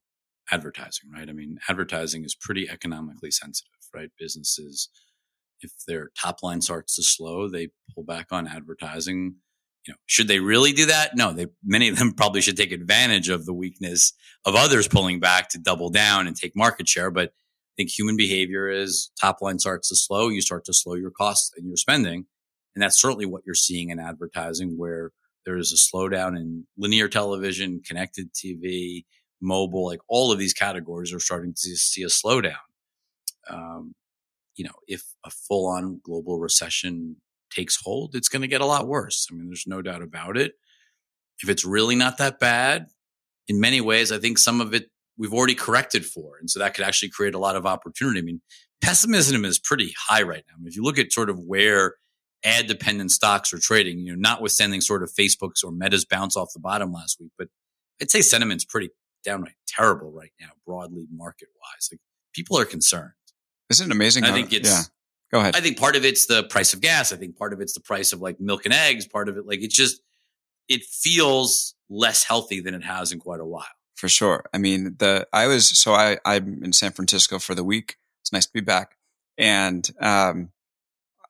advertising, right? I mean, advertising is pretty economically sensitive, right? Businesses, if their top line starts to slow, they pull back on advertising. You know, should they really do that? No, they, many of them probably should take advantage of the weakness of others pulling back to double down and take market share. But I think human behavior is top line starts to slow. You start to slow your costs and your spending. And that's certainly what you're seeing in advertising where there is a slowdown in linear television, connected TV, mobile, like all of these categories are starting to see a slowdown. Um, you know, if a full on global recession takes hold, it's going to get a lot worse. I mean, there's no doubt about it. If it's really not that bad, in many ways, I think some of it we've already corrected for. And so that could actually create a lot of opportunity. I mean, pessimism is pretty high right now. I mean, if you look at sort of where ad dependent stocks are trading, you know, notwithstanding sort of Facebook's or Meta's bounce off the bottom last week, but I'd say sentiment's pretty downright terrible right now, broadly market wise. Like people are concerned. Isn't it amazing? I how- think it's, yeah. Go ahead. I think part of it's the price of gas. I think part of it's the price of like milk and eggs. Part of it, like it's just, it feels less healthy than it has in quite a while. for sure. I mean, the I was so I I'm in San Francisco for the week. It's nice to be back, and um,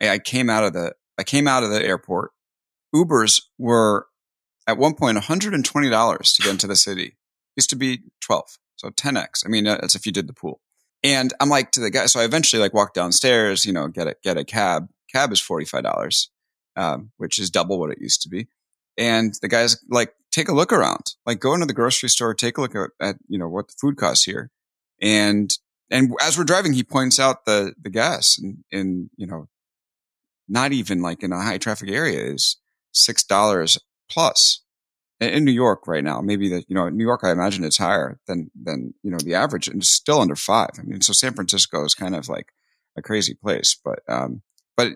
I, I came out of the I came out of the airport. Ubers were at one point $120 to get into the city. Used to be 12. So 10x. I mean, that's if you did the pool. And I'm like to the guy. So I eventually like walk downstairs, you know, get a, get a cab. Cab is $45, um, which is double what it used to be. And the guy's like, take a look around, like go into the grocery store, take a look at, at you know, what the food costs here. And, and as we're driving, he points out the, the gas and, in you know, not even like in a high traffic area is $6 plus in New York right now. Maybe that, you know, New York, I imagine it's higher than, than, you know, the average and it's still under five. I mean, so San Francisco is kind of like a crazy place, but, um, but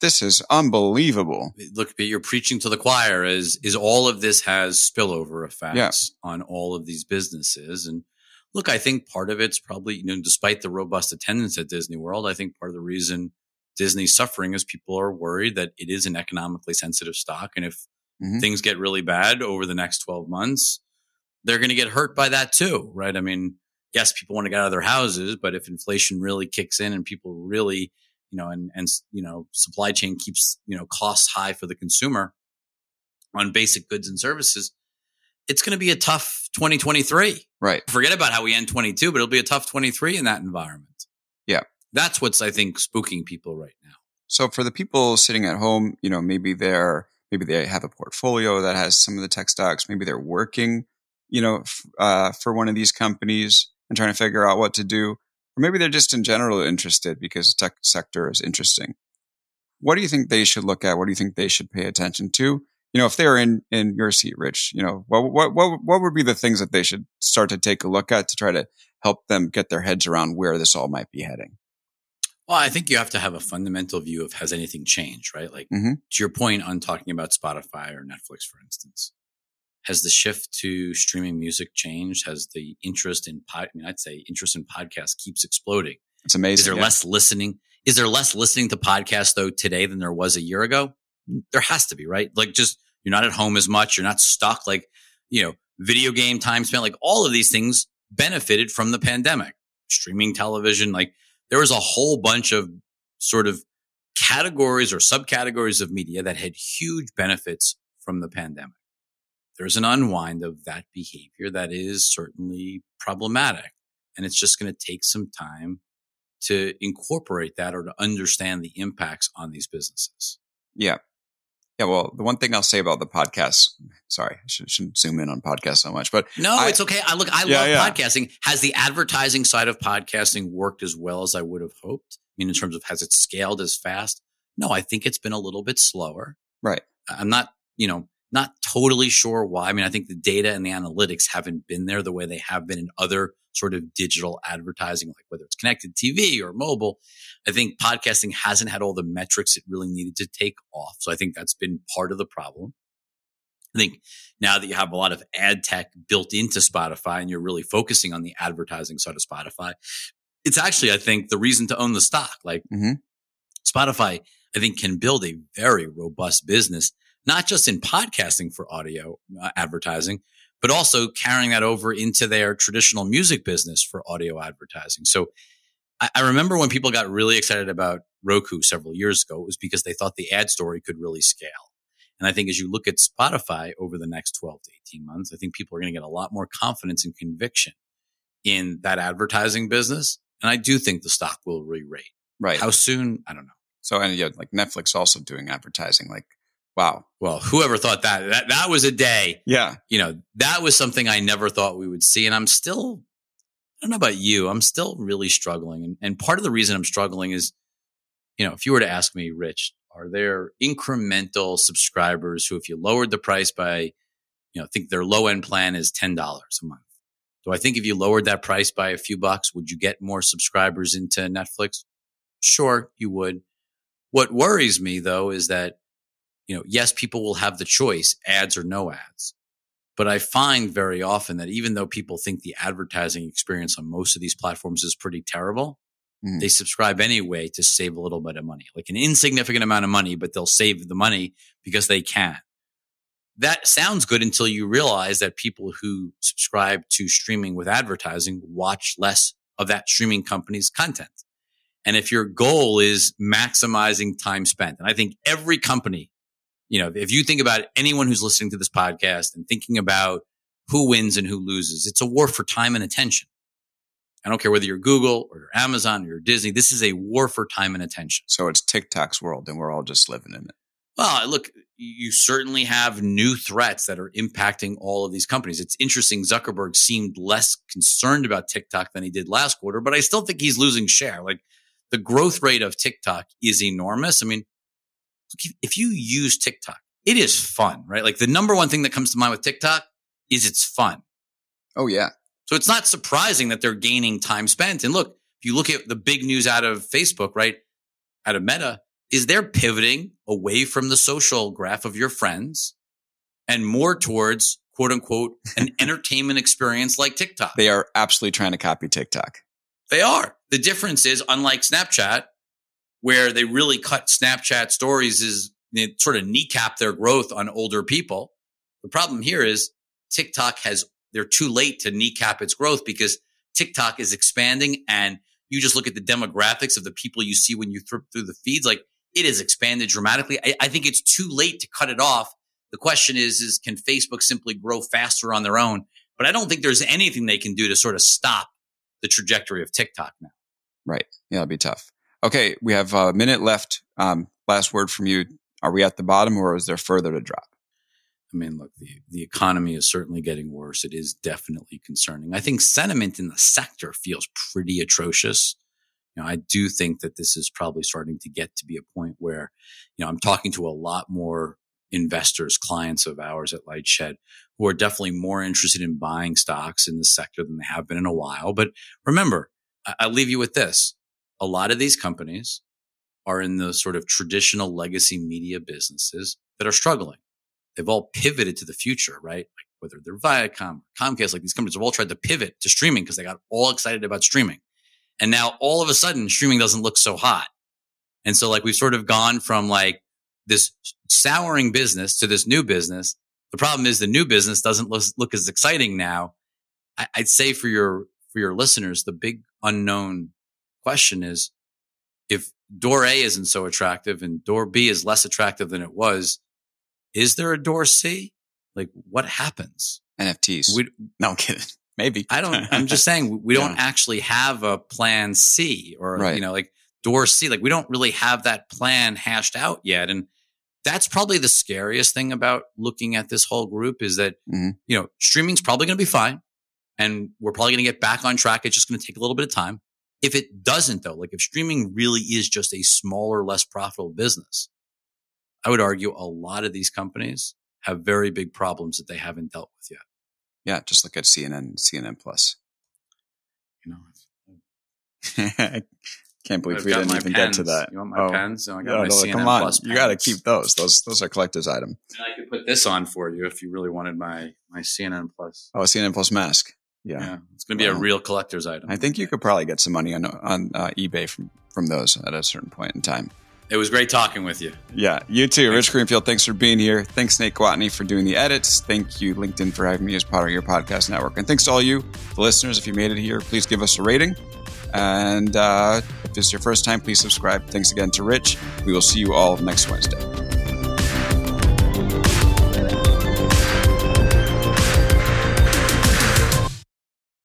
this is unbelievable. Look, you're preaching to the choir is, is all of this has spillover effects yeah. on all of these businesses. And look, I think part of it's probably, you know, despite the robust attendance at Disney World, I think part of the reason Disney's suffering is people are worried that it is an economically sensitive stock. And if mm-hmm. things get really bad over the next 12 months, they're going to get hurt by that too, right? I mean, yes, people want to get out of their houses, but if inflation really kicks in and people really, you know, and, and, you know, supply chain keeps, you know, costs high for the consumer on basic goods and services, it's going to be a tough 2023. Right. Forget about how we end 22, but it'll be a tough 23 in that environment. Yeah. That's what's, I think, spooking people right now. So for the people sitting at home, you know, maybe they're Maybe they have a portfolio that has some of the tech stocks. Maybe they're working, you know, f- uh, for one of these companies and trying to figure out what to do. Or maybe they're just in general interested because the tech sector is interesting. What do you think they should look at? What do you think they should pay attention to? You know, if they're in, in your seat, Rich, you know, what, what, what, what would be the things that they should start to take a look at to try to help them get their heads around where this all might be heading? Well, I think you have to have a fundamental view of has anything changed, right? Like mm-hmm. to your point on talking about Spotify or Netflix, for instance, has the shift to streaming music changed? Has the interest in pod, I mean, I'd say interest in podcasts keeps exploding. It's amazing. Is there yeah. less listening? Is there less listening to podcasts though today than there was a year ago? There has to be, right? Like just you're not at home as much. You're not stuck. Like, you know, video game time spent, like all of these things benefited from the pandemic. Streaming television, like there was a whole bunch of sort of categories or subcategories of media that had huge benefits from the pandemic. There's an unwind of that behavior that is certainly problematic. And it's just going to take some time to incorporate that or to understand the impacts on these businesses. Yeah. Yeah, well, the one thing I'll say about the podcast, sorry, I should, not zoom in on podcasts so much, but no, I, it's okay. I look, I yeah, love yeah. podcasting. Has the advertising side of podcasting worked as well as I would have hoped? I mean, in terms of has it scaled as fast? No, I think it's been a little bit slower. Right. I'm not, you know, not totally sure why. I mean, I think the data and the analytics haven't been there the way they have been in other sort of digital advertising, like whether it's connected TV or mobile. I think podcasting hasn't had all the metrics it really needed to take off. So I think that's been part of the problem. I think now that you have a lot of ad tech built into Spotify and you're really focusing on the advertising side of Spotify, it's actually, I think, the reason to own the stock. Like mm-hmm. Spotify, I think can build a very robust business, not just in podcasting for audio uh, advertising, but also carrying that over into their traditional music business for audio advertising. So I, I remember when people got really excited about Roku several years ago, it was because they thought the ad story could really scale. And I think as you look at Spotify over the next 12 to 18 months, I think people are going to get a lot more confidence and conviction in that advertising business. And I do think the stock will re-rate. Right. How soon? I don't know. So, and yeah, like Netflix also doing advertising. Like, wow. Well, whoever thought that, that, that was a day. Yeah. You know, that was something I never thought we would see. And I'm still I don't know about you. I'm still really struggling. And, and part of the reason I'm struggling is, you know, if you were to ask me, Rich, are there incremental subscribers who, if you lowered the price by, you know, think their low end plan is $10 a month. Do I think if you lowered that price by a few bucks, would you get more subscribers into Netflix? Sure, you would. What worries me though is that, you know, yes, people will have the choice, ads or no ads. But I find very often that even though people think the advertising experience on most of these platforms is pretty terrible, mm. they subscribe anyway to save a little bit of money, like an insignificant amount of money, but they'll save the money because they can. That sounds good until you realize that people who subscribe to streaming with advertising watch less of that streaming company's content. And if your goal is maximizing time spent, and I think every company you know, if you think about anyone who's listening to this podcast and thinking about who wins and who loses, it's a war for time and attention. I don't care whether you're Google or you're Amazon or you're Disney. This is a war for time and attention. So it's TikTok's world and we're all just living in it. Well, look, you certainly have new threats that are impacting all of these companies. It's interesting. Zuckerberg seemed less concerned about TikTok than he did last quarter, but I still think he's losing share. Like the growth rate of TikTok is enormous. I mean, if you use TikTok, it is fun, right? Like the number one thing that comes to mind with TikTok is it's fun. Oh, yeah. So it's not surprising that they're gaining time spent. And look, if you look at the big news out of Facebook, right? Out of Meta, is they're pivoting away from the social graph of your friends and more towards quote unquote an entertainment experience like TikTok. They are absolutely trying to copy TikTok. They are. The difference is unlike Snapchat, where they really cut Snapchat stories is they sort of kneecap their growth on older people. The problem here is TikTok has, they're too late to kneecap its growth because TikTok is expanding and you just look at the demographics of the people you see when you flip through the feeds. Like it has expanded dramatically. I, I think it's too late to cut it off. The question is, is can Facebook simply grow faster on their own? But I don't think there's anything they can do to sort of stop the trajectory of TikTok now. Right. Yeah, it'll be tough. Okay, we have a minute left. Um, last word from you. Are we at the bottom or is there further to drop? I mean, look, the, the economy is certainly getting worse. It is definitely concerning. I think sentiment in the sector feels pretty atrocious. You know, I do think that this is probably starting to get to be a point where, you know, I'm talking to a lot more investors, clients of ours at Lightshed who are definitely more interested in buying stocks in the sector than they have been in a while. But remember, I, I leave you with this. A lot of these companies are in the sort of traditional legacy media businesses that are struggling. They've all pivoted to the future, right? Like whether they're Viacom, Comcast, like these companies have all tried to pivot to streaming because they got all excited about streaming. And now all of a sudden streaming doesn't look so hot. And so like we've sort of gone from like this souring business to this new business. The problem is the new business doesn't look, look as exciting now. I, I'd say for your, for your listeners, the big unknown question is if door A isn't so attractive and door B is less attractive than it was, is there a door C? Like what happens? NFTs. We, no, I'm kidding. Maybe. I don't, I'm just saying we don't actually have a plan C or, Right. you know, like door C. Like we don't really have that plan hashed out yet. And that's probably the scariest thing about looking at this whole group is that, Mhm. you know, streaming's probably going to be fine and we're probably going to get back on track. It's just going to take a little bit of time. If it doesn't though, like if streaming really is just a smaller, less profitable business, I would argue a lot of these companies have very big problems that they haven't dealt with yet. Yeah, just look at CNN, CNN Plus. You know, I can't believe I've we didn't even pens. get to that. You want my Oh, pens? Oh, I got yeah, my no, CNN come on, Plus you got to keep those. Those those are collector's item. And I could put this on for you if you really wanted my my CNN Plus. Oh, a CNN Plus mask. Yeah, Yeah, it's going to be a real collector's item. I think you could probably get some money on on uh, eBay from from those at a certain point in time. It was great talking with you. Yeah, you too, Rich Greenfield. Thanks for being here. Thanks, Nate Gwatney, for doing the edits. Thank you, LinkedIn, for having me as part of your podcast network. And thanks to all you, the listeners. If you made it here, please give us a rating. And uh, if this is your first time, please subscribe. Thanks again to Rich. We will see you all next Wednesday.